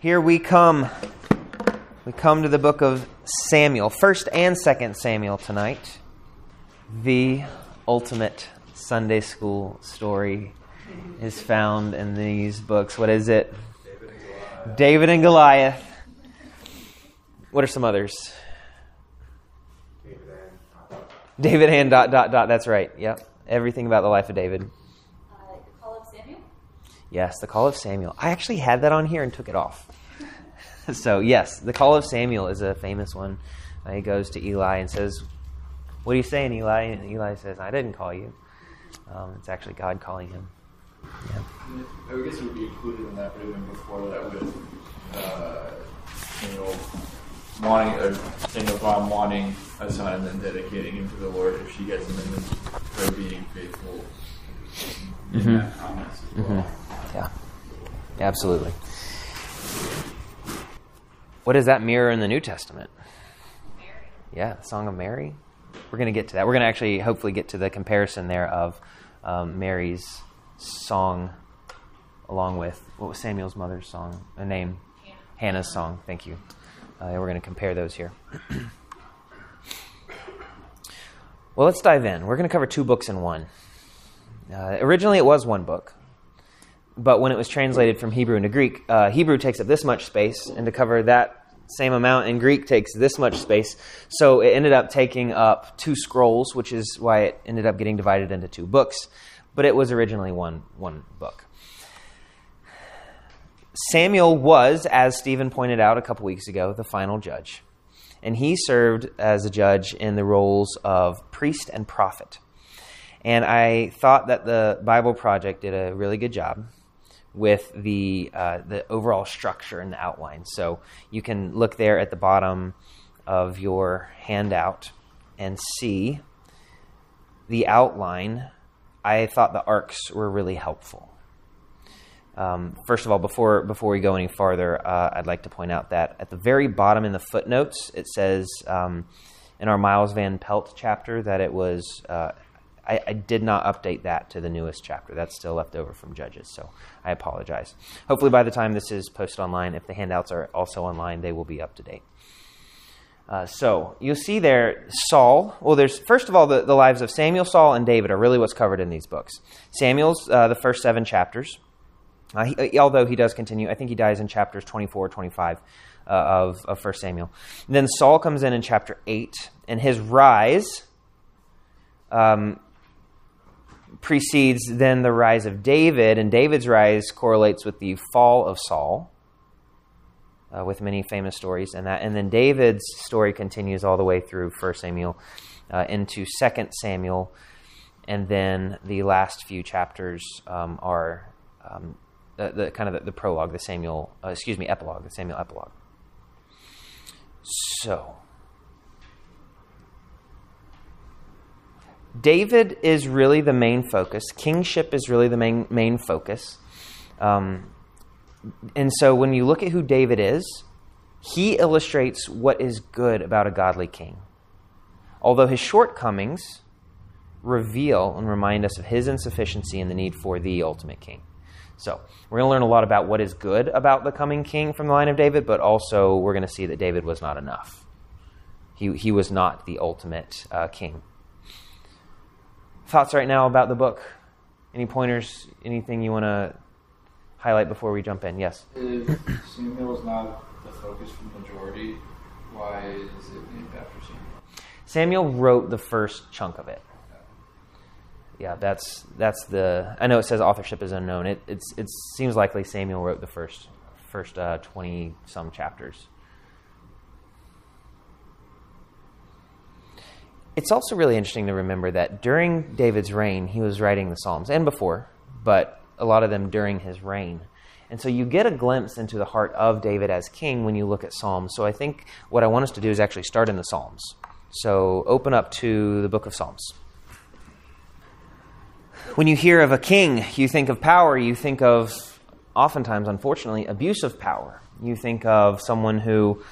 Here we come. We come to the book of Samuel, 1st and 2nd Samuel tonight. The ultimate Sunday school story is found in these books. What is it? David and Goliath. David and Goliath. What are some others? David and David and dot dot dot. That's right. Yep. Everything about the life of David. Uh, the Call of Samuel? Yes, the Call of Samuel. I actually had that on here and took it off. so, yes, the Call of Samuel is a famous one. Uh, he goes to Eli and says, What are you saying, Eli? And Eli says, I didn't call you. Um, it's actually God calling him. Yeah. I guess it would be included in that, but even before that, with uh, Samuel wanting, uh, Samuel's mom wanting a son and then dedicating him to the Lord if she gets him, and then her being faithful in mm-hmm. that promise as well. Mm-hmm. Yeah, absolutely. What does that mirror in the New Testament? Mary. Yeah, the Song of Mary. We're going to get to that. We're going to actually hopefully get to the comparison there of um, Mary's song along with what was Samuel's mother's song? A name? Hannah. Hannah's song. Thank you. Uh, we're going to compare those here. well, let's dive in. We're going to cover two books in one. Uh, originally, it was one book, but when it was translated from Hebrew into Greek, uh, Hebrew takes up this much space, and to cover that same amount in Greek takes this much space. So it ended up taking up two scrolls, which is why it ended up getting divided into two books. But it was originally one one book. Samuel was, as Stephen pointed out a couple weeks ago, the final judge. And he served as a judge in the roles of priest and prophet. And I thought that the Bible Project did a really good job with the, uh, the overall structure and the outline. So you can look there at the bottom of your handout and see the outline. I thought the arcs were really helpful. Um, first of all, before before we go any farther, uh, I'd like to point out that at the very bottom in the footnotes, it says um, in our Miles Van Pelt chapter that it was. Uh, I, I, did not update that to the newest chapter. That's still left over from Judges, so I apologize. Hopefully, by the time this is posted online, if the handouts are also online, they will be up to date. Uh, so you'll see there Saul. Well, there's first of all the, the lives of Samuel, Saul, and David are really what's covered in these books. Samuel's uh, the first seven chapters. Uh, he, uh, although he does continue, I think he dies in chapters 24, 25 uh, of, of 1 Samuel. And then Saul comes in in chapter 8, and his rise um, precedes then the rise of David, and David's rise correlates with the fall of Saul. Uh, with many famous stories and that and then david's story continues all the way through 1 samuel uh, into 2 samuel and then the last few chapters um, are um, the, the kind of the, the prologue, the Samuel, uh, excuse me, epilogue, the Samuel epilogue. So, David is really the main focus. Kingship is really the main main focus. Um, and so, when you look at who David is, he illustrates what is good about a godly king. Although his shortcomings reveal and remind us of his insufficiency and the need for the ultimate king. So, we're going to learn a lot about what is good about the coming king from the line of David, but also we're going to see that David was not enough. He, he was not the ultimate uh, king. Thoughts right now about the book? Any pointers? Anything you want to highlight before we jump in? Yes? If Samuel is not the focus for the majority, why is it named after Samuel? Samuel wrote the first chunk of it yeah, that's that's the. I know it says authorship is unknown. It it's it seems likely Samuel wrote the first first twenty uh, some chapters. It's also really interesting to remember that during David's reign, he was writing the Psalms and before, but a lot of them during his reign. And so you get a glimpse into the heart of David as king when you look at Psalms. So I think what I want us to do is actually start in the Psalms. So open up to the book of Psalms. When you hear of a king, you think of power, you think of, oftentimes, unfortunately, abuse of power. You think of someone who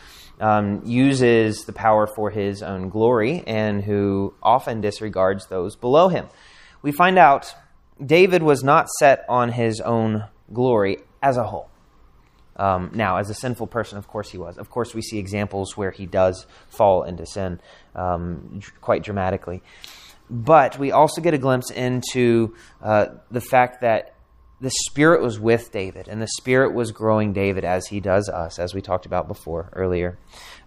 um, uses the power for his own glory and who often disregards those below him. We find out David was not set on his own glory as a whole. Um, now, as a sinful person, of course he was. Of course, we see examples where he does fall into sin um, quite dramatically. But we also get a glimpse into uh, the fact that the Spirit was with David, and the Spirit was growing David as he does us, as we talked about before earlier.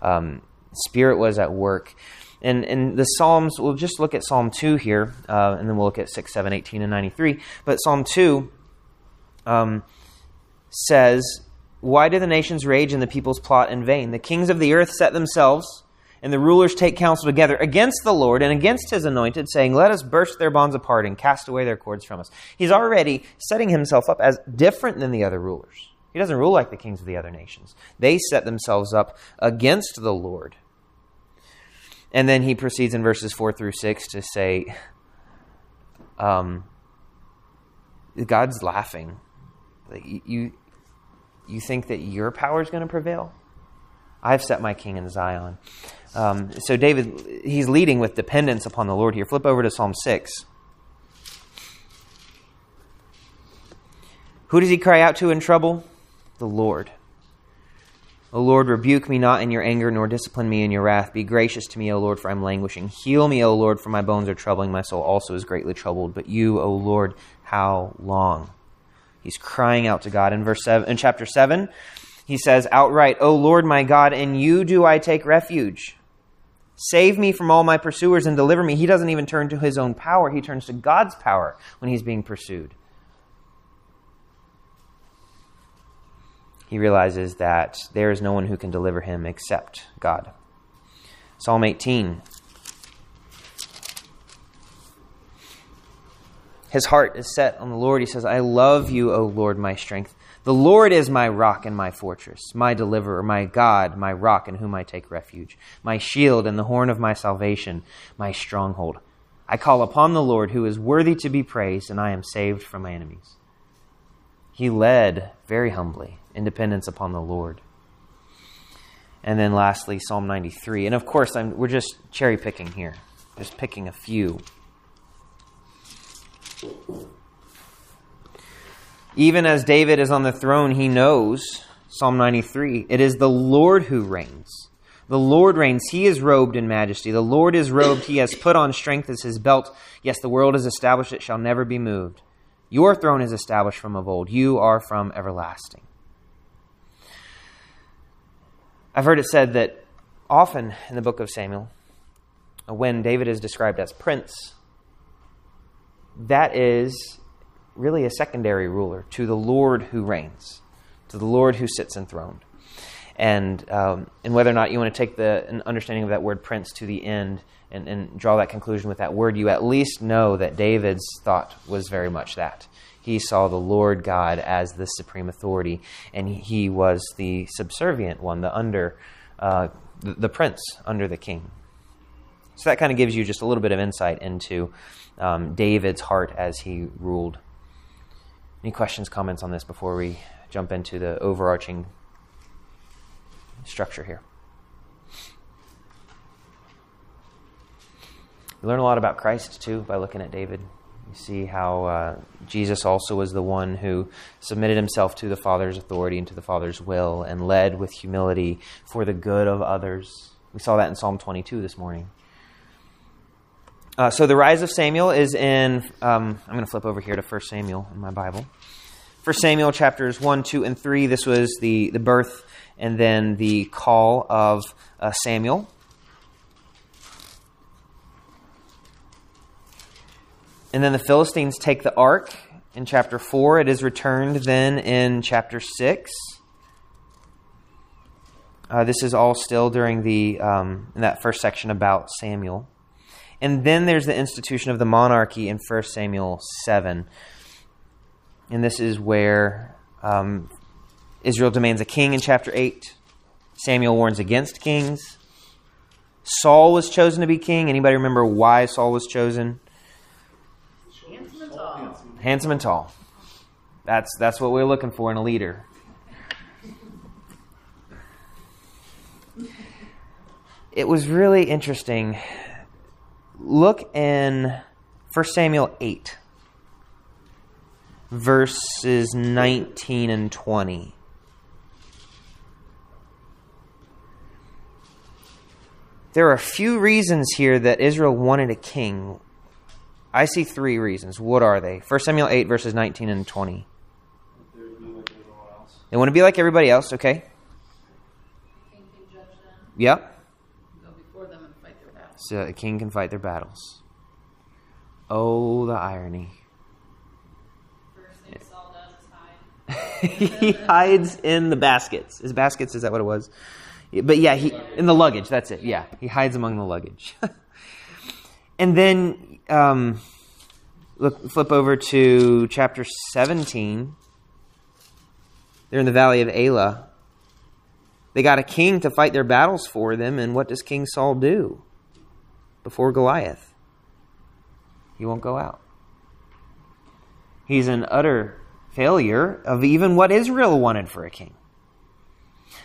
Um, Spirit was at work. And, and the Psalms, we'll just look at Psalm 2 here, uh, and then we'll look at 6, 7, 18, and 93. But Psalm 2 um, says, Why do the nations rage and the peoples plot in vain? The kings of the earth set themselves, and the rulers take counsel together against the Lord and against his anointed, saying, Let us burst their bonds apart and cast away their cords from us. He's already setting himself up as different than the other rulers. He doesn't rule like the kings of the other nations. They set themselves up against the Lord. And then he proceeds in verses 4 through 6 to say, um, God's laughing. You, you think that your power is going to prevail? I've set my king in Zion. Um, so David, he's leading with dependence upon the Lord here. Flip over to Psalm 6. Who does he cry out to in trouble? The Lord. O Lord, rebuke me not in your anger, nor discipline me in your wrath. Be gracious to me, O Lord, for I am languishing. Heal me, O Lord, for my bones are troubling. My soul also is greatly troubled. But you, O Lord, how long? He's crying out to God. In verse seven, in chapter seven, he says outright, "O Lord, my God, in you do I take refuge. Save me from all my pursuers and deliver me." He doesn't even turn to his own power; he turns to God's power when he's being pursued. he realizes that there is no one who can deliver him except God. Psalm 18. His heart is set on the Lord. He says, I love you, O Lord, my strength. The Lord is my rock and my fortress, my deliverer, my God, my rock in whom I take refuge, my shield and the horn of my salvation, my stronghold. I call upon the Lord who is worthy to be praised, and I am saved from my enemies. He led very humbly in dependence upon the Lord. And then lastly, Psalm 93. And of course, I'm, we're just cherry picking here, just picking a few. Even as David is on the throne, he knows, Psalm 93, it is the Lord who reigns. The Lord reigns. He is robed in majesty. The Lord is robed. He has put on strength as his belt. Yes, the world is established. It shall never be moved. Your throne is established from of old. You are from everlasting. I've heard it said that often in the book of Samuel, when David is described as prince, that is really a secondary ruler to the Lord who reigns, to the Lord who sits enthroned. And, um, and whether or not you want to take the an understanding of that word prince to the end and, and draw that conclusion with that word, you at least know that David's thought was very much that. He saw the Lord God as the supreme authority, and he was the subservient one, the under, uh, the, the prince under the king. So that kind of gives you just a little bit of insight into um, David's heart as he ruled. Any questions, comments on this before we jump into the overarching structure here? You learn a lot about Christ too by looking at David. You see how uh, Jesus also was the one who submitted himself to the Father's authority and to the Father's will and led with humility for the good of others. We saw that in Psalm 22 this morning. Uh, so the rise of Samuel is in, um, I'm going to flip over here to 1 Samuel in my Bible. 1 Samuel chapters 1, 2, and 3. This was the, the birth and then the call of uh, Samuel. And then the Philistines take the ark in chapter 4. It is returned then in chapter 6. Uh, this is all still during the um, in that first section about Samuel. And then there's the institution of the monarchy in 1 Samuel 7. And this is where um, Israel demands a king in chapter 8. Samuel warns against kings. Saul was chosen to be king. Anybody remember why Saul was chosen? Handsome and tall. Handsome and tall. That's that's what we're looking for in a leader. It was really interesting look in 1 Samuel 8, verses 19 and 20. There are a few reasons here that Israel wanted a king. I see three reasons. What are they? 1 Samuel 8, verses 19 and 20. They want to be like everybody else, okay? Yep. Yeah fight their battles. So a king can fight their battles. Oh, the irony. First thing Saul does is hide. he hides in the baskets. His baskets, is that what it was? But yeah, he in the luggage. That's it. Yeah, he hides among the luggage. and then um, look, flip over to chapter seventeen. They're in the valley of Elah. They got a king to fight their battles for them, and what does King Saul do before Goliath? He won't go out. He's an utter failure of even what Israel wanted for a king.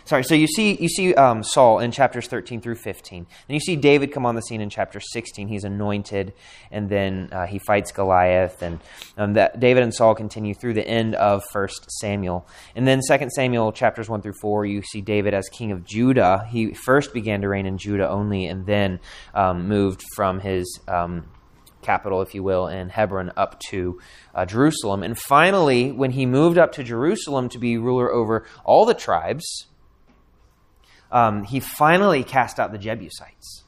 Sorry, so you see, you see um, Saul in chapters 13 through 15. Then you see David come on the scene in chapter 16. He's anointed, and then uh, he fights Goliath. And um, that David and Saul continue through the end of 1 Samuel. And then 2 Samuel chapters 1 through 4, you see David as king of Judah. He first began to reign in Judah only, and then um, moved from his um, capital, if you will, in Hebron up to uh, Jerusalem. And finally, when he moved up to Jerusalem to be ruler over all the tribes, um, he finally cast out the Jebusites.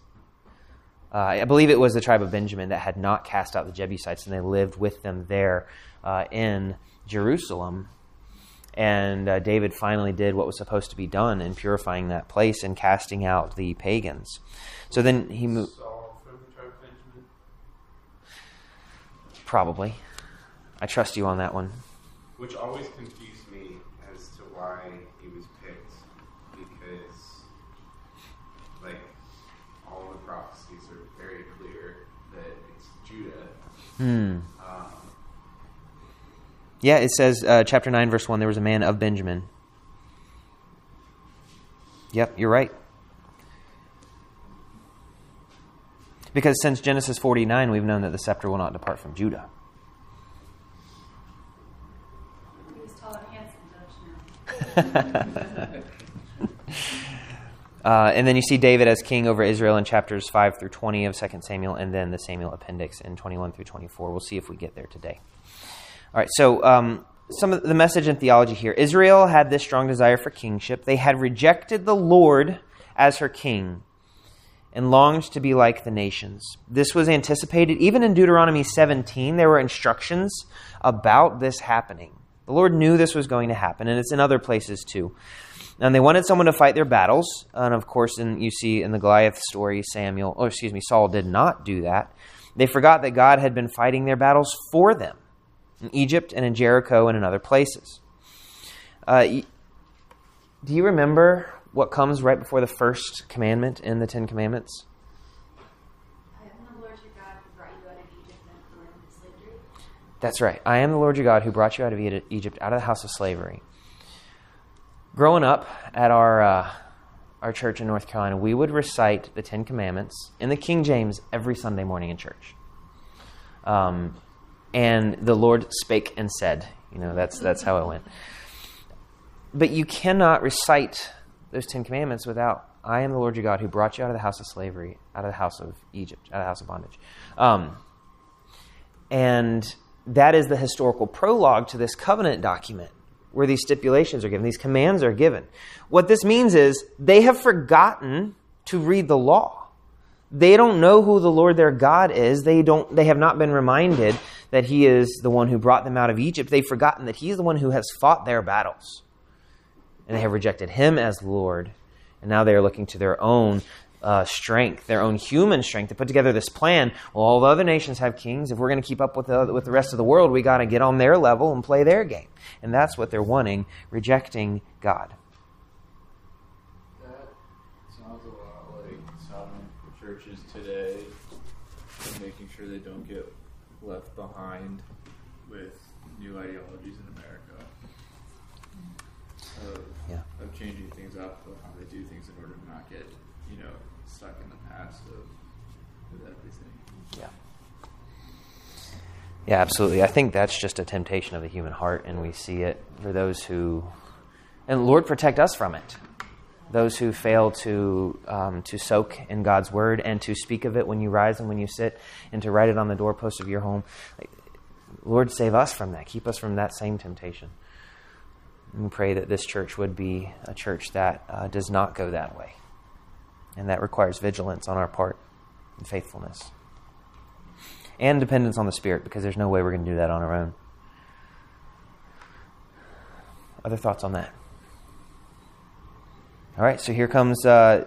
Uh, I believe it was the tribe of Benjamin that had not cast out the Jebusites, and they lived with them there uh, in Jerusalem. And uh, David finally did what was supposed to be done in purifying that place and casting out the pagans. So then he moved. Saul from the tribe of Benjamin. Probably. I trust you on that one. Which always confused me as to why he was picked, because, like, all the prophecies are very clear that it's Judah. Hmm. Yeah, it says, uh, chapter 9, verse 1, there was a man of Benjamin. Yep, you're right. Because since Genesis 49, we've known that the scepter will not depart from Judah. He was tall and handsome, don't you know? Uh, and then you see David as king over Israel in chapters 5 through 20 of 2 Samuel, and then the Samuel appendix in 21 through 24. We'll see if we get there today. All right, so um, some of the message and theology here Israel had this strong desire for kingship. They had rejected the Lord as her king and longed to be like the nations. This was anticipated even in Deuteronomy 17. There were instructions about this happening. The Lord knew this was going to happen, and it's in other places too. And they wanted someone to fight their battles. And of course, in, you see in the Goliath story, Samuel, or excuse me, Saul did not do that. They forgot that God had been fighting their battles for them in Egypt and in Jericho and in other places. Uh, do you remember what comes right before the first commandment in the Ten Commandments? I am the Lord your God who brought you out of Egypt and from the land of slavery. That's right. I am the Lord your God who brought you out of Egypt, out of the house of slavery. Growing up at our uh, our church in North Carolina, we would recite the Ten Commandments in the King James every Sunday morning in church. Um, and the Lord spake and said, you know, that's that's how it went. But you cannot recite those Ten Commandments without I am the Lord your God who brought you out of the house of slavery, out of the house of Egypt, out of the house of bondage. Um, and that is the historical prologue to this covenant document where these stipulations are given, these commands are given. What this means is they have forgotten to read the law. They don't know who the Lord their God is. They don't they have not been reminded that he is the one who brought them out of Egypt. They've forgotten that he's the one who has fought their battles. And they have rejected him as Lord. And now they are looking to their own uh, strength, their own human strength to put together this plan. Well, all the other nations have kings. If we're going to keep up with the, with the rest of the world, we got to get on their level and play their game. And that's what they're wanting, rejecting God. That sounds a lot like some churches today, making sure they don't get left behind with new ideologies in America. Of, Yeah. of changing things up, of how they do things in order to not get, you know, stuck in the past of with everything. Yeah. Yeah, absolutely. I think that's just a temptation of the human heart, and we see it for those who. And Lord, protect us from it. those who fail to, um, to soak in God's word and to speak of it when you rise and when you sit and to write it on the doorpost of your home. Lord, save us from that. Keep us from that same temptation. And we pray that this church would be a church that uh, does not go that way. And that requires vigilance on our part and faithfulness. And dependence on the Spirit, because there's no way we're going to do that on our own. Other thoughts on that? All right, so here comes uh,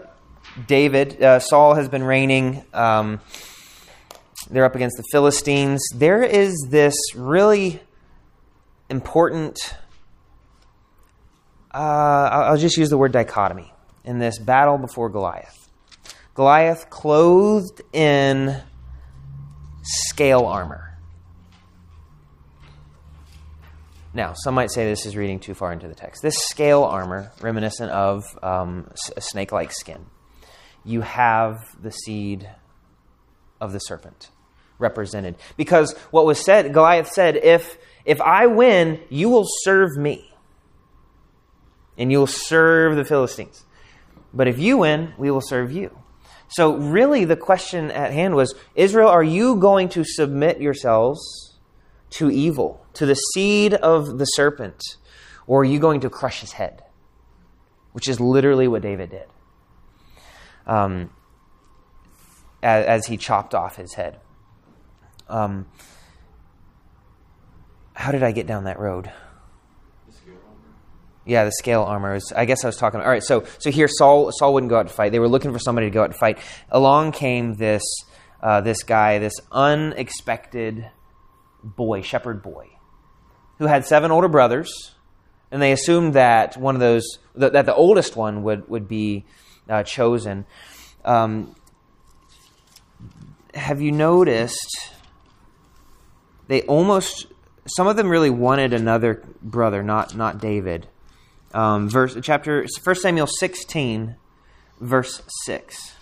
David. Uh, Saul has been reigning. Um, they're up against the Philistines. There is this really important, uh, I'll just use the word dichotomy, in this battle before Goliath. Goliath clothed in scale armor. Now, some might say this is reading too far into the text. This scale armor, reminiscent of um, a snake like skin, you have the seed of the serpent represented. Because what was said, Goliath said, if, if I win, you will serve me, and you will serve the Philistines. But if you win, we will serve you. So, really, the question at hand was Israel, are you going to submit yourselves to evil, to the seed of the serpent, or are you going to crush his head? Which is literally what David did um, as, as, he chopped off his head. Um, how did I get down that road? Yeah, the scale armor. I guess I was talking. All right, so so here Saul Saul wouldn't go out to fight. They were looking for somebody to go out to fight. Along came this uh, this guy, this unexpected boy, shepherd boy, who had seven older brothers, and they assumed that one of those that, that the oldest one would would be uh, chosen. Um, have you noticed? They almost some of them really wanted another brother, not not David um, verse chapter 1 Samuel 16, verse 6.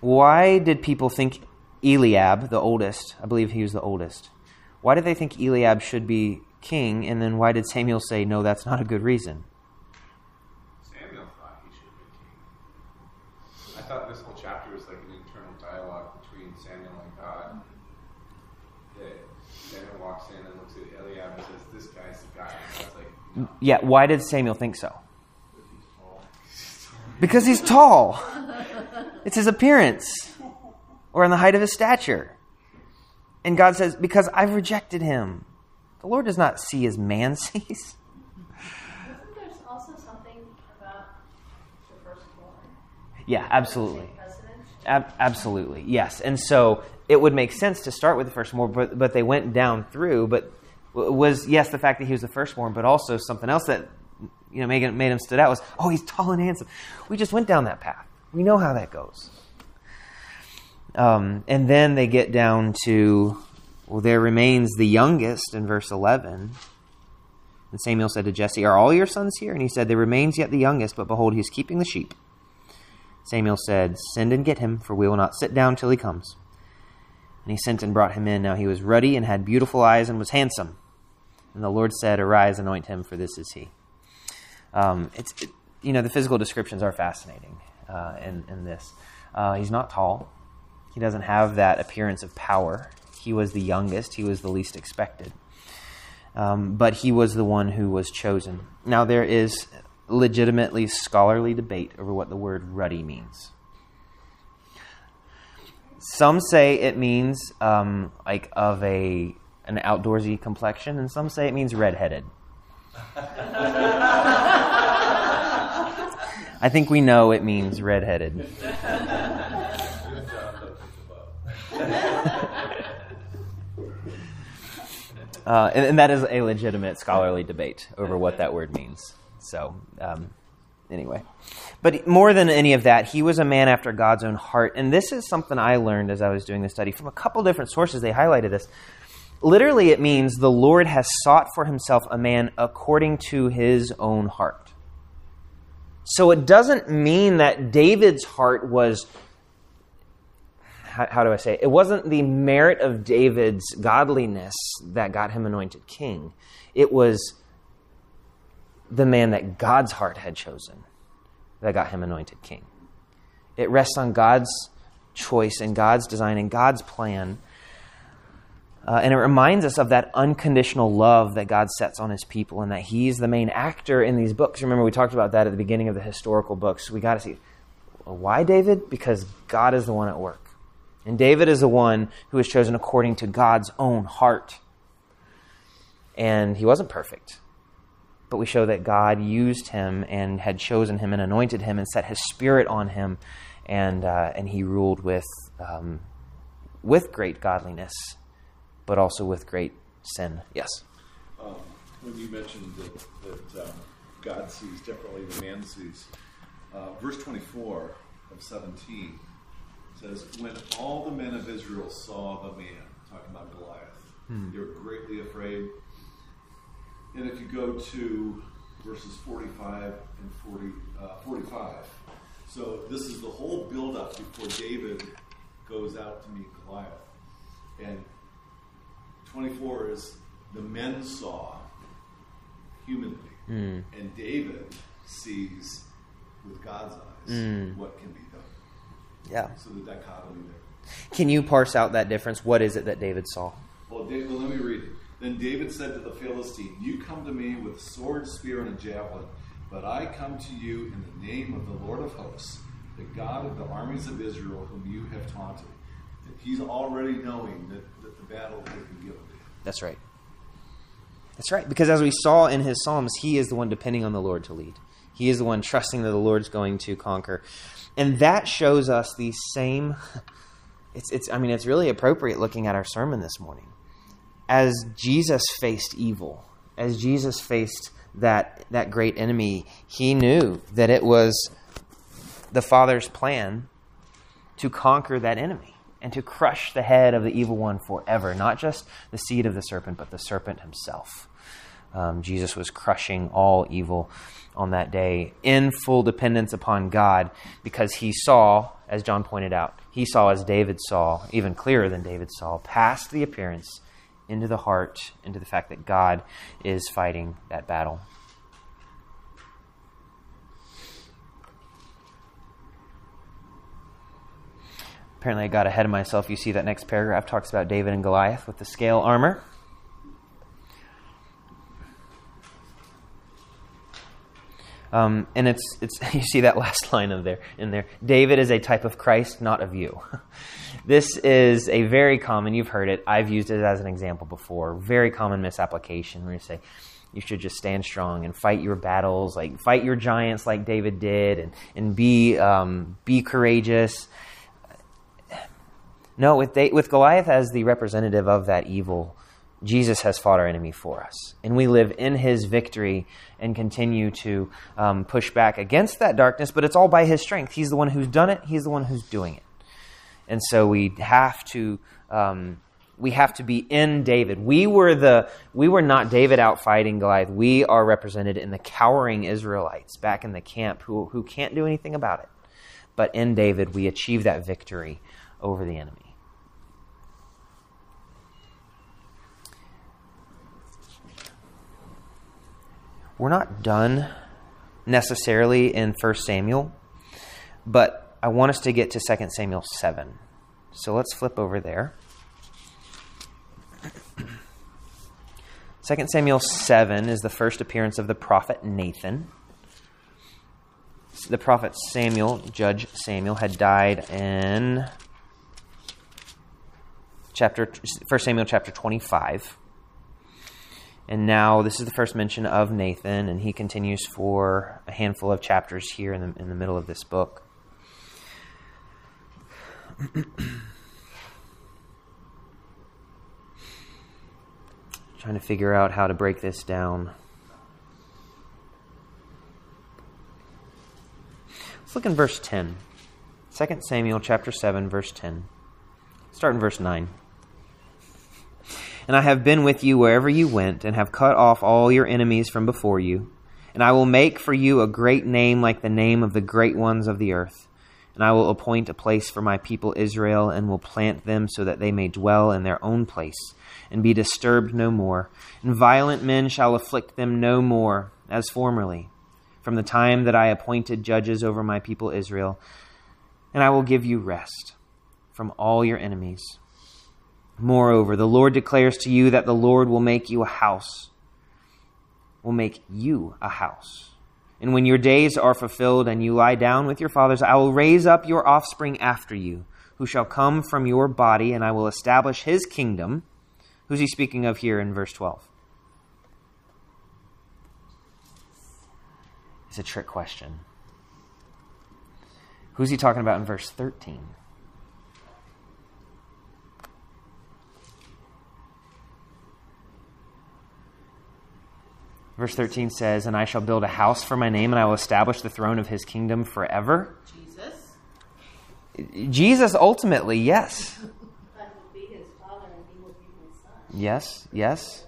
Why did people think Eliab, the oldest, I believe he was the oldest, why did they think Eliab should be king? And then why did Samuel say, no, that's not a good reason? Samuel thought he should be king. I thought this whole chapter was like an internal dialogue between Samuel and God. That Samuel walks in and looks at Eliab and says, This guy's the guy. And God's like, no. Yeah, why did Samuel think so? Because he's tall. It's his appearance or in the height of his stature. And God says, Because I've rejected him. The Lord does not see as man sees. Isn't also something about the firstborn? Yeah, absolutely. Ab- absolutely, yes. And so it would make sense to start with the firstborn, but, but they went down through. But was, yes, the fact that he was the firstborn, but also something else that you know, made, made him stood out was, oh, he's tall and handsome. We just went down that path. We know how that goes. Um, and then they get down to, well, there remains the youngest in verse 11. And Samuel said to Jesse, Are all your sons here? And he said, There remains yet the youngest, but behold, he is keeping the sheep. Samuel said, Send and get him, for we will not sit down till he comes. And he sent and brought him in. Now he was ruddy and had beautiful eyes and was handsome. And the Lord said, Arise, anoint him, for this is he. Um, it's, it, you know, the physical descriptions are fascinating uh, in, in this. Uh, he's not tall. He doesn't have that appearance of power. He was the youngest. He was the least expected. Um, but he was the one who was chosen. Now, there is legitimately scholarly debate over what the word ruddy means. Some say it means um, like of a an outdoorsy complexion, and some say it means redheaded. I think we know it means redheaded. Uh, and, and that is a legitimate scholarly debate over what that word means. So, um, anyway. But more than any of that, he was a man after God's own heart. And this is something I learned as I was doing the study from a couple different sources. They highlighted this. Literally, it means the Lord has sought for himself a man according to his own heart. So it doesn't mean that David's heart was how, how do I say it? it wasn't the merit of David's godliness that got him anointed king. It was the man that God's heart had chosen that got him anointed king. It rests on God's choice and God's design and God's plan. Uh, and it reminds us of that unconditional love that God sets on his people and that he's the main actor in these books. Remember, we talked about that at the beginning of the historical books. We got to see why David? Because God is the one at work. And David is the one who was chosen according to God's own heart. And he wasn't perfect. But we show that God used him and had chosen him and anointed him and set his spirit on him. And, uh, and he ruled with, um, with great godliness, but also with great sin. Yes? Um, when you mentioned that, that um, God sees differently than man sees, uh, verse 24 of 17 says, When all the men of Israel saw the man, talking about Goliath, they were greatly afraid. And if you go to verses 45 and 40, uh, 45, so this is the whole buildup before David goes out to meet Goliath. And 24 is the men saw humanly, and David sees with God's eyes what can be done. Yeah. So the dichotomy there. Can you parse out that difference? What is it that David saw? Well, David, well, let me read it. Then David said to the Philistine, You come to me with sword, spear, and a javelin, but I come to you in the name of the Lord of hosts, the God of the armies of Israel, whom you have taunted. That he's already knowing that, that the battle has been given. That's right. That's right. Because as we saw in his Psalms, he is the one depending on the Lord to lead. He is the one trusting that the Lord's going to conquer. And that shows us the same. It's, it's, I mean, it's really appropriate looking at our sermon this morning. As Jesus faced evil, as Jesus faced that, that great enemy, he knew that it was the Father's plan to conquer that enemy and to crush the head of the evil one forever. Not just the seed of the serpent, but the serpent himself. Um, Jesus was crushing all evil on that day in full dependence upon God because he saw, as John pointed out, he saw as David saw, even clearer than David saw, past the appearance into the heart, into the fact that God is fighting that battle. Apparently, I got ahead of myself. You see that next paragraph talks about David and Goliath with the scale armor. Um, and it's, it's you see that last line of there in there. David is a type of Christ, not of you. this is a very common. You've heard it. I've used it as an example before. Very common misapplication where you say you should just stand strong and fight your battles, like fight your giants, like David did, and and be um, be courageous. No, with with Goliath as the representative of that evil. Jesus has fought our enemy for us. And we live in his victory and continue to um, push back against that darkness, but it's all by his strength. He's the one who's done it, he's the one who's doing it. And so we have to. Um, we have to be in David. We were the we were not David out fighting Goliath. We are represented in the cowering Israelites back in the camp who who can't do anything about it. But in David we achieve that victory over the enemy. we're not done necessarily in 1 Samuel, but I want us to get to 2 Samuel 7. So let's flip over there. 2 Samuel 7 is the first appearance of the prophet Nathan. The prophet Samuel, Judge Samuel, had died in chapter 1 Samuel chapter 25. And now this is the first mention of Nathan, and he continues for a handful of chapters here in the, in the middle of this book. Trying to figure out how to break this down. Let's look in verse 10. 2 Samuel chapter 7, verse 10. Start in verse 9. And I have been with you wherever you went, and have cut off all your enemies from before you. And I will make for you a great name like the name of the great ones of the earth. And I will appoint a place for my people Israel, and will plant them so that they may dwell in their own place, and be disturbed no more. And violent men shall afflict them no more. as formerly, from the time that I appointed judges over my people Israel, and I will give you rest from all your enemies. Moreover, the Lord declares to you that the Lord will make you a house, will make you a house. And when your days are fulfilled and you lie down with your fathers, I will raise up your offspring after you, who shall come from your body, and I will establish his kingdom. Who's he speaking of here in verse 12? It's a trick question. Who's he talking about in verse 13? Verse 13 says, And I shall build a house for my name, and I will establish the throne of his kingdom forever. Jesus? Jesus, ultimately, yes. I will be his father and he will be my son. Yes, yes.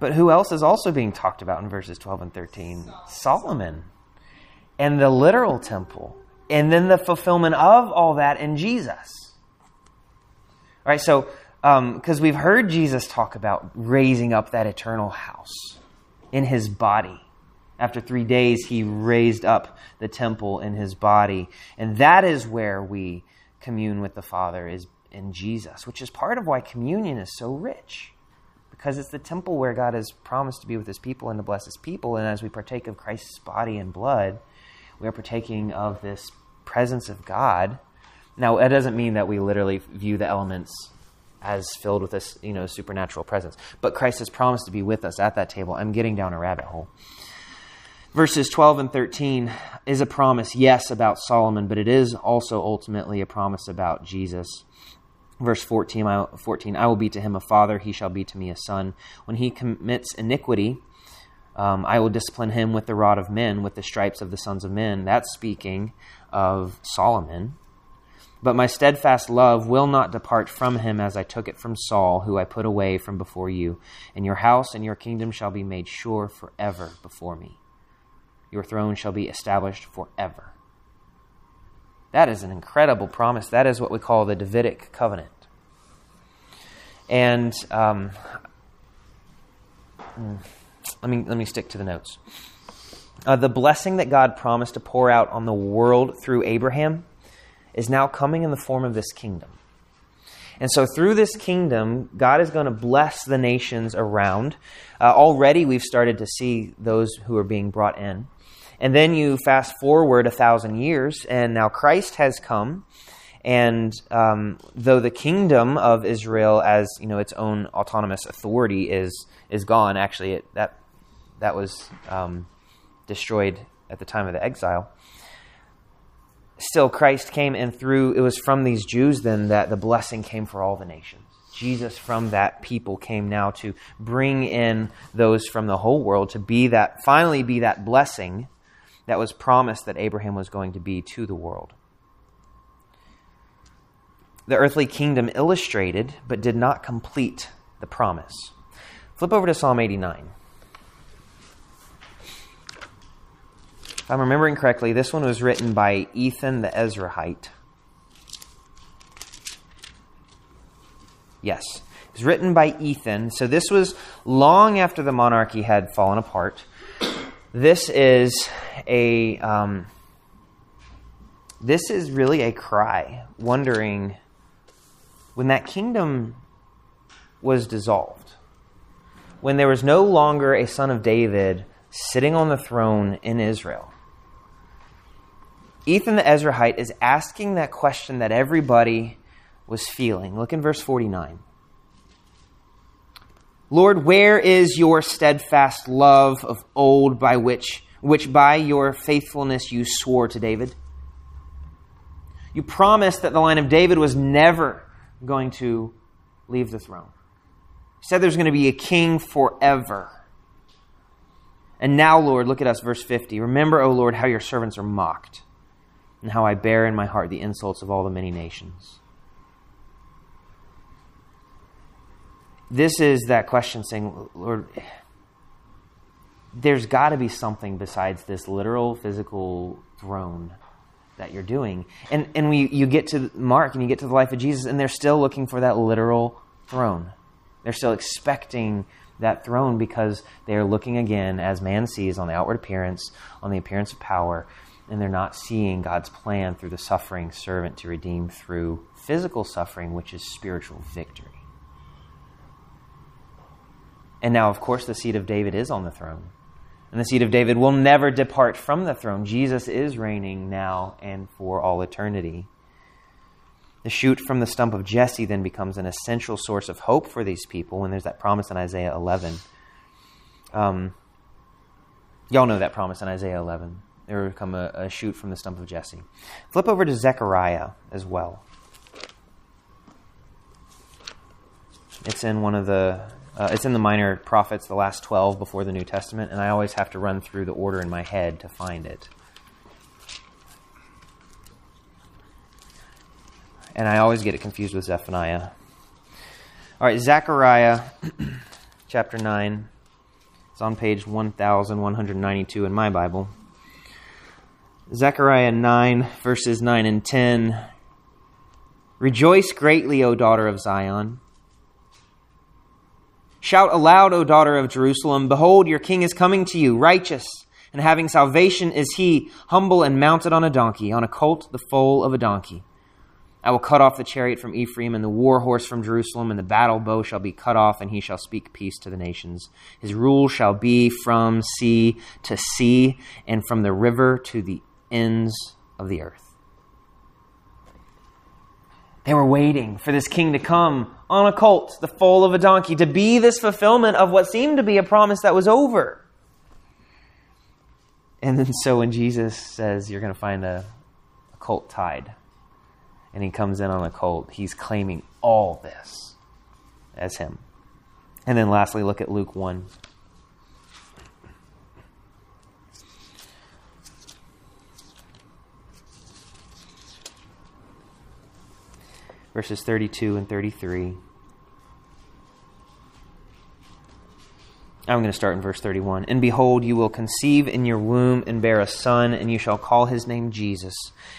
But who else is also being talked about in verses 12 and 13? Solomon. And the literal temple. And then the fulfillment of all that in Jesus. All right, so, um, because we've heard Jesus talk about raising up that eternal house in his body. After three days, he raised up the temple in his body. And that is where we commune with the Father, is in Jesus, which is part of why communion is so rich. Because it's the temple where God has promised to be with his people and to bless his people. And as we partake of Christ's body and blood, we are partaking of this presence of God. Now, that doesn't mean that we literally view the elements as filled with this, you know, supernatural presence. But Christ has promised to be with us at that table. I'm getting down a rabbit hole. Verses 12 and 13 is a promise, yes, about Solomon, but it is also ultimately a promise about Jesus. Verse 14 I, 14, I will be to him a father, he shall be to me a son. When he commits iniquity, um, I will discipline him with the rod of men, with the stripes of the sons of men. That's speaking of Solomon. But my steadfast love will not depart from him as I took it from Saul, who I put away from before you. And your house and your kingdom shall be made sure forever before me. Your throne shall be established forever. That is an incredible promise. That is what we call the Davidic covenant. And um, let me let me stick to the notes. Uh, the blessing that God promised to pour out on the world through Abraham is now coming in the form of this kingdom. And so, through this kingdom, God is going to bless the nations around. Uh, already, we've started to see those who are being brought in. And then you fast forward a thousand years, and now Christ has come. And um, though the kingdom of Israel, as you know, its own autonomous authority is is gone, actually, it, that that was um, destroyed at the time of the exile still Christ came and through it was from these Jews then that the blessing came for all the nations. Jesus from that people came now to bring in those from the whole world to be that finally be that blessing that was promised that Abraham was going to be to the world. The earthly kingdom illustrated but did not complete the promise. Flip over to Psalm 89. I'm remembering correctly, this one was written by Ethan the Ezrahite. Yes, it was written by Ethan. So this was long after the monarchy had fallen apart. This is a um, this is really a cry, wondering when that kingdom was dissolved, when there was no longer a son of David sitting on the throne in Israel. Ethan the Ezrahite is asking that question that everybody was feeling. Look in verse 49. Lord, where is your steadfast love of old by which which by your faithfulness you swore to David? You promised that the line of David was never going to leave the throne. You said there's going to be a king forever. And now, Lord, look at us, verse 50. Remember, O Lord, how your servants are mocked and how I bear in my heart the insults of all the many nations. This is that question saying, Lord, there's got to be something besides this literal physical throne that you're doing. And, and we, you get to Mark and you get to the life of Jesus, and they're still looking for that literal throne. They're still expecting that throne because they are looking again, as man sees, on the outward appearance, on the appearance of power, and they're not seeing God's plan through the suffering servant to redeem through physical suffering, which is spiritual victory. And now, of course, the seed of David is on the throne. And the seed of David will never depart from the throne. Jesus is reigning now and for all eternity. The shoot from the stump of Jesse then becomes an essential source of hope for these people when there's that promise in Isaiah 11. Um, y'all know that promise in Isaiah 11. There would come a, a shoot from the stump of Jesse. Flip over to Zechariah as well. It's in one of the uh, it's in the minor prophets, the last 12 before the New Testament, and I always have to run through the order in my head to find it. And I always get it confused with Zephaniah. All right, Zechariah chapter 9. It's on page 1192 in my Bible. Zechariah 9, verses 9 and 10. Rejoice greatly, O daughter of Zion. Shout aloud, O daughter of Jerusalem. Behold, your king is coming to you, righteous, and having salvation is he, humble and mounted on a donkey, on a colt, the foal of a donkey. I will cut off the chariot from Ephraim and the war horse from Jerusalem, and the battle bow shall be cut off, and he shall speak peace to the nations. His rule shall be from sea to sea, and from the river to the ends of the earth. They were waiting for this king to come on a colt, the foal of a donkey, to be this fulfillment of what seemed to be a promise that was over. And then, so when Jesus says you're going to find a, a colt tied, and he comes in on a colt, he's claiming all this as him. And then, lastly, look at Luke 1. Verses 32 and 33. I'm going to start in verse 31. And behold, you will conceive in your womb and bear a son, and you shall call his name Jesus.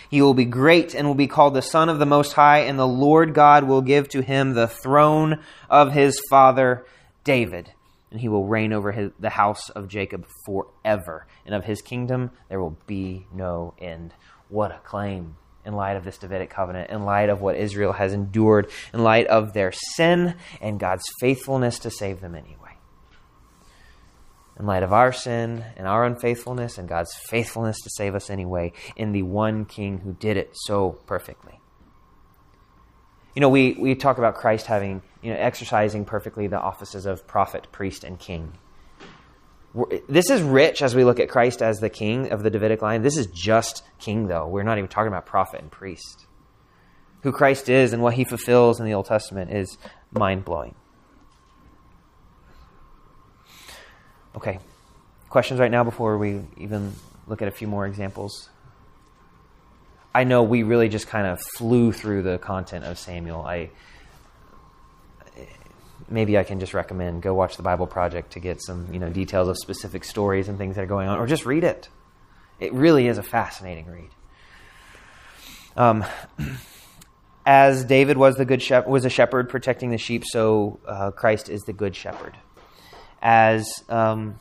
He will be great and will be called the Son of the Most High, and the Lord God will give to him the throne of his father David. And he will reign over his, the house of Jacob forever, and of his kingdom there will be no end. What a claim! In light of this Davidic covenant, in light of what Israel has endured, in light of their sin and God's faithfulness to save them anyway. In light of our sin and our unfaithfulness and God's faithfulness to save us anyway, in the one King who did it so perfectly. You know, we, we talk about Christ having, you know, exercising perfectly the offices of prophet, priest, and king this is rich as we look at Christ as the king of the Davidic line. This is just king, though. We're not even talking about prophet and priest. Who Christ is and what he fulfills in the Old Testament is mind blowing. Okay, questions right now before we even look at a few more examples? I know we really just kind of flew through the content of Samuel. I maybe I can just recommend go watch the Bible Project to get some you know details of specific stories and things that are going on, or just read it. It really is a fascinating read. Um, as David was the good shepherd, was a shepherd protecting the sheep, so uh, Christ is the good shepherd. As um,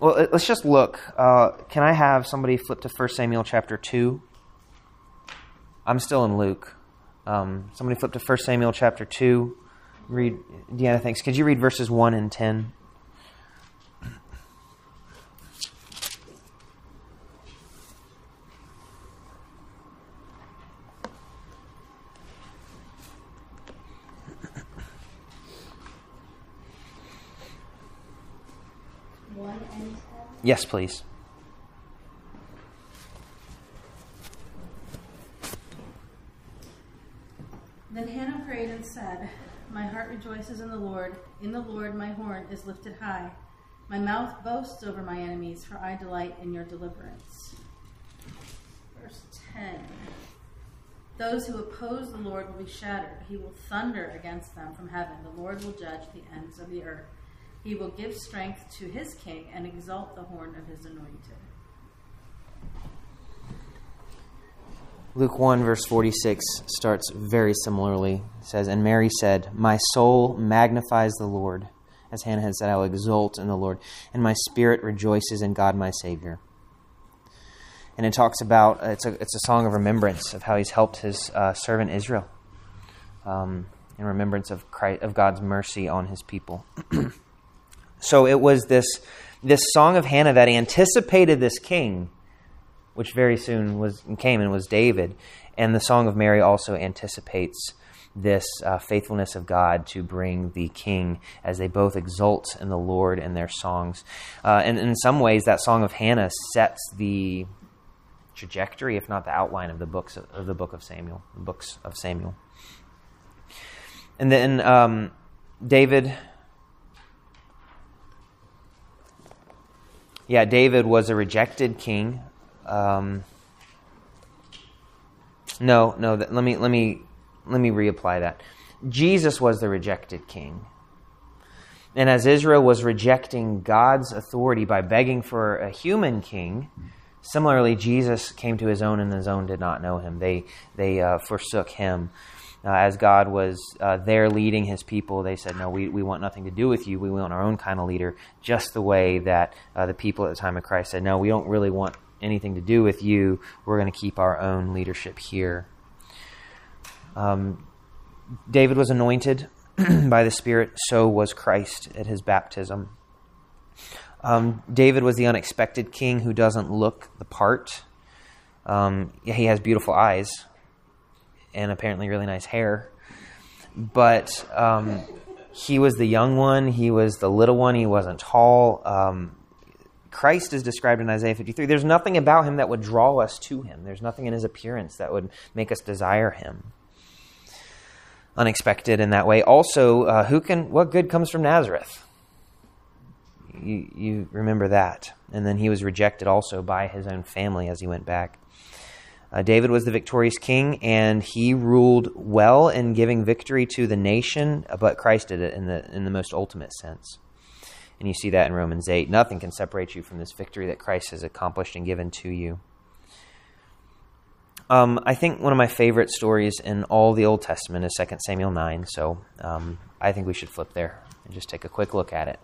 well, let's just look. Uh, can I have somebody flip to 1 Samuel chapter two? I'm still in Luke. Um, somebody flip to 1 Samuel chapter two read, Deanna, thanks. Could you read verses 1 and 10? One and ten. Yes, please. Then Hannah prayed and said, My heart rejoices in the Lord. In the Lord my horn is lifted high. My mouth boasts over my enemies, for I delight in your deliverance. Verse 10 Those who oppose the Lord will be shattered. He will thunder against them from heaven. The Lord will judge the ends of the earth. He will give strength to his king and exalt the horn of his anointed. Luke 1, verse 46 starts very similarly. It says, And Mary said, My soul magnifies the Lord, As Hannah had said, I will exult in the Lord, and my spirit rejoices in God my Savior. And it talks about, it's a, it's a song of remembrance of how he's helped his uh, servant Israel um, in remembrance of, Christ, of God's mercy on his people. so it was this, this song of Hannah that anticipated this king, which very soon was came and was David. And the Song of Mary also anticipates this uh, faithfulness of God to bring the king as they both exult in the Lord in their songs. Uh, and in some ways, that Song of Hannah sets the trajectory, if not the outline, of the books of, the book of Samuel, the books of Samuel. And then um, David. Yeah, David was a rejected king. Um, no, no. Let me let me let me reapply that. Jesus was the rejected king. And as Israel was rejecting God's authority by begging for a human king, similarly, Jesus came to his own, and his own did not know him. They they uh, forsook him. Uh, as God was uh, there leading his people, they said, No, we, we want nothing to do with you. We want our own kind of leader, just the way that uh, the people at the time of Christ said, No, we don't really want anything to do with you. We're going to keep our own leadership here. Um, David was anointed by the Spirit, so was Christ at his baptism. Um, David was the unexpected king who doesn't look the part. Um, he has beautiful eyes and apparently really nice hair, but um, he was the young one. He was the little one. He wasn't tall. Um, Christ is described in Isaiah 53. There's nothing about him that would draw us to him. There's nothing in his appearance that would make us desire him. Unexpected in that way. Also, uh, who can? What good comes from Nazareth? You, you remember that. And then he was rejected also by his own family as he went back. Uh, David was the victorious king, and he ruled well in giving victory to the nation, but Christ did it in the in the most ultimate sense. And you see that in Romans 8. Nothing can separate you from this victory that Christ has accomplished and given to you. Um, I think one of my favorite stories in all the Old Testament is 2 Samuel 9, so um, I think we should flip there and just take a quick look at it.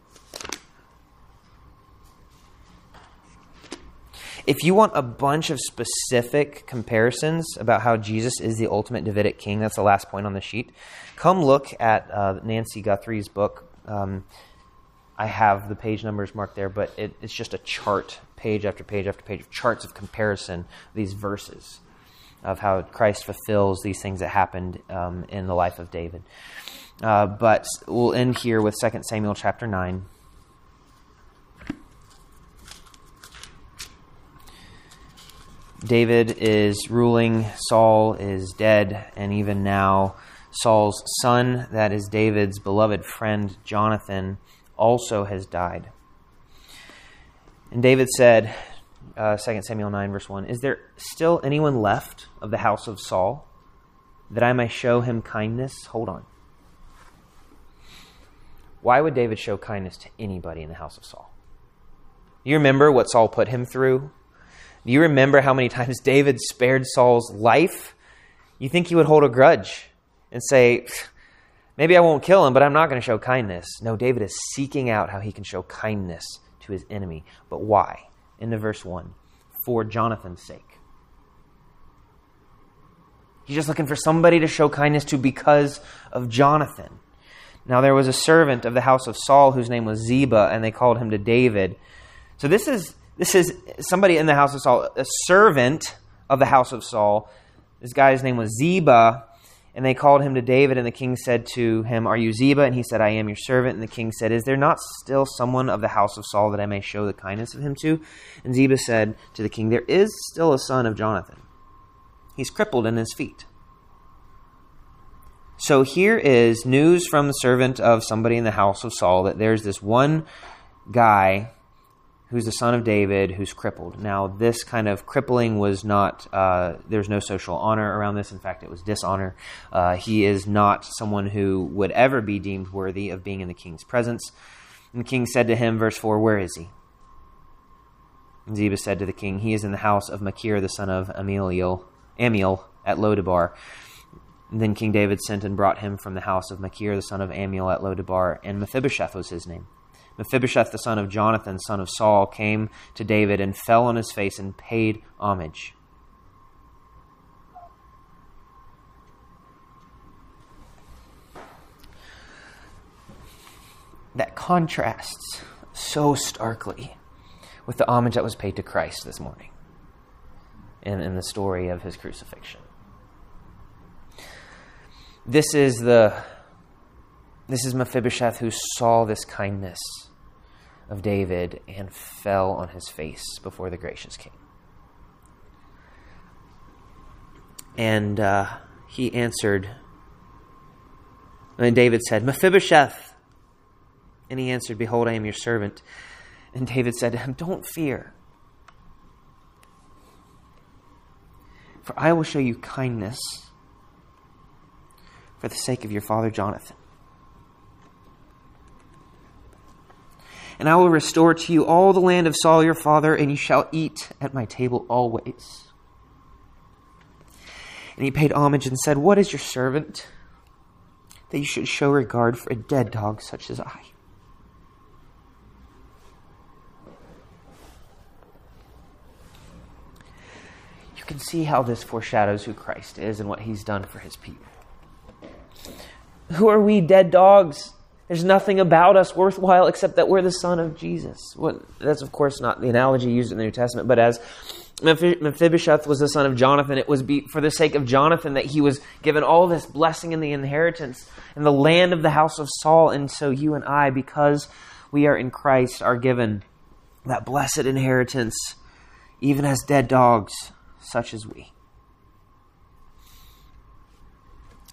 If you want a bunch of specific comparisons about how Jesus is the ultimate Davidic king, that's the last point on the sheet, come look at uh, Nancy Guthrie's book. Um, I have the page numbers marked there, but it, it's just a chart, page after page after page of charts of comparison these verses of how Christ fulfills these things that happened um, in the life of David. Uh, but we'll end here with 2 Samuel chapter 9. David is ruling, Saul is dead, and even now, Saul's son, that is David's beloved friend Jonathan, also has died. And David said, uh, 2 Samuel 9, verse 1, Is there still anyone left of the house of Saul that I may show him kindness? Hold on. Why would David show kindness to anybody in the house of Saul? You remember what Saul put him through? You remember how many times David spared Saul's life? You think he would hold a grudge and say, maybe I won't kill him, but I'm not going to show kindness. No, David is seeking out how he can show kindness to his enemy. But why? Into verse 1 For Jonathan's sake. He's just looking for somebody to show kindness to because of Jonathan. Now, there was a servant of the house of Saul whose name was Ziba, and they called him to David. So, this is this is somebody in the house of Saul, a servant of the house of Saul. This guy's name was Ziba, and they called him to David, and the king said to him, Are you Ziba? And he said, I am your servant. And the king said, Is there not still someone of the house of Saul that I may show the kindness of him to? And Ziba said to the king, There is still a son of Jonathan. He's crippled in his feet. So here is news from the servant of somebody in the house of Saul that there's this one guy who's the son of David, who's crippled. Now, this kind of crippling was not, uh, there's no social honor around this. In fact, it was dishonor. Uh, he is not someone who would ever be deemed worthy of being in the king's presence. And the king said to him, verse 4, Where is he? And Ziba said to the king, He is in the house of Machir, the son of Ameliel, Amiel, at Lodebar. And then King David sent and brought him from the house of Machir, the son of Amiel at Lodebar, and Mephibosheth was his name. Mephibosheth, the son of Jonathan, son of Saul, came to David and fell on his face and paid homage. That contrasts so starkly with the homage that was paid to Christ this morning in, in the story of his crucifixion. This is the this is Mephibosheth who saw this kindness of David and fell on his face before the gracious king. And uh, he answered, and David said, Mephibosheth. And he answered, Behold, I am your servant. And David said to him, Don't fear, for I will show you kindness for the sake of your father Jonathan. And I will restore to you all the land of Saul your father, and you shall eat at my table always. And he paid homage and said, What is your servant that you should show regard for a dead dog such as I? You can see how this foreshadows who Christ is and what he's done for his people. Who are we, dead dogs? There's nothing about us worthwhile except that we're the son of Jesus. What, that's, of course, not the analogy used in the New Testament, but as Mephibosheth was the son of Jonathan, it was for the sake of Jonathan that he was given all this blessing in the inheritance and the land of the house of Saul. And so you and I, because we are in Christ, are given that blessed inheritance, even as dead dogs, such as we.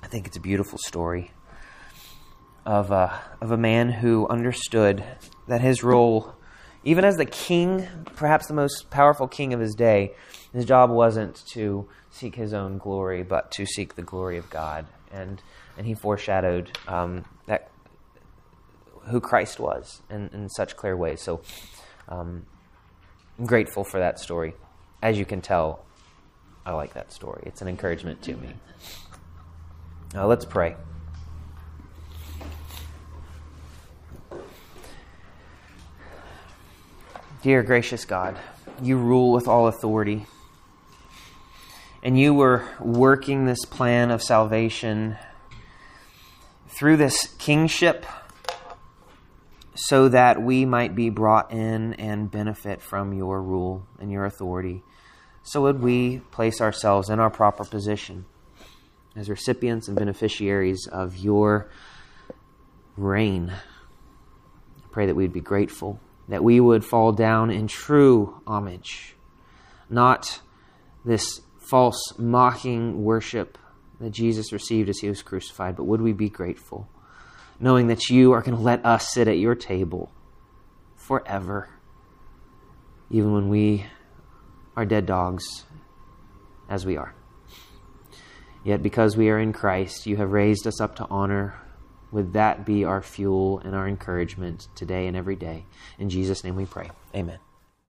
I think it's a beautiful story of a, of a man who understood that his role, even as the king, perhaps the most powerful king of his day, his job wasn't to seek his own glory, but to seek the glory of God. And, and he foreshadowed um, that who Christ was in, in such clear ways. So um, I'm grateful for that story. As you can tell, I like that story. It's an encouragement to me. Now let's pray. Dear gracious God, you rule with all authority. And you were working this plan of salvation through this kingship so that we might be brought in and benefit from your rule and your authority. So would we place ourselves in our proper position as recipients and beneficiaries of your reign. I pray that we'd be grateful, that we would fall down in true homage, not this false mocking worship that Jesus received as he was crucified, but would we be grateful, knowing that you are going to let us sit at your table forever, even when we are dead dogs as we are. Yet because we are in Christ, you have raised us up to honor. Would that be our fuel and our encouragement today and every day? In Jesus' name we pray. Amen.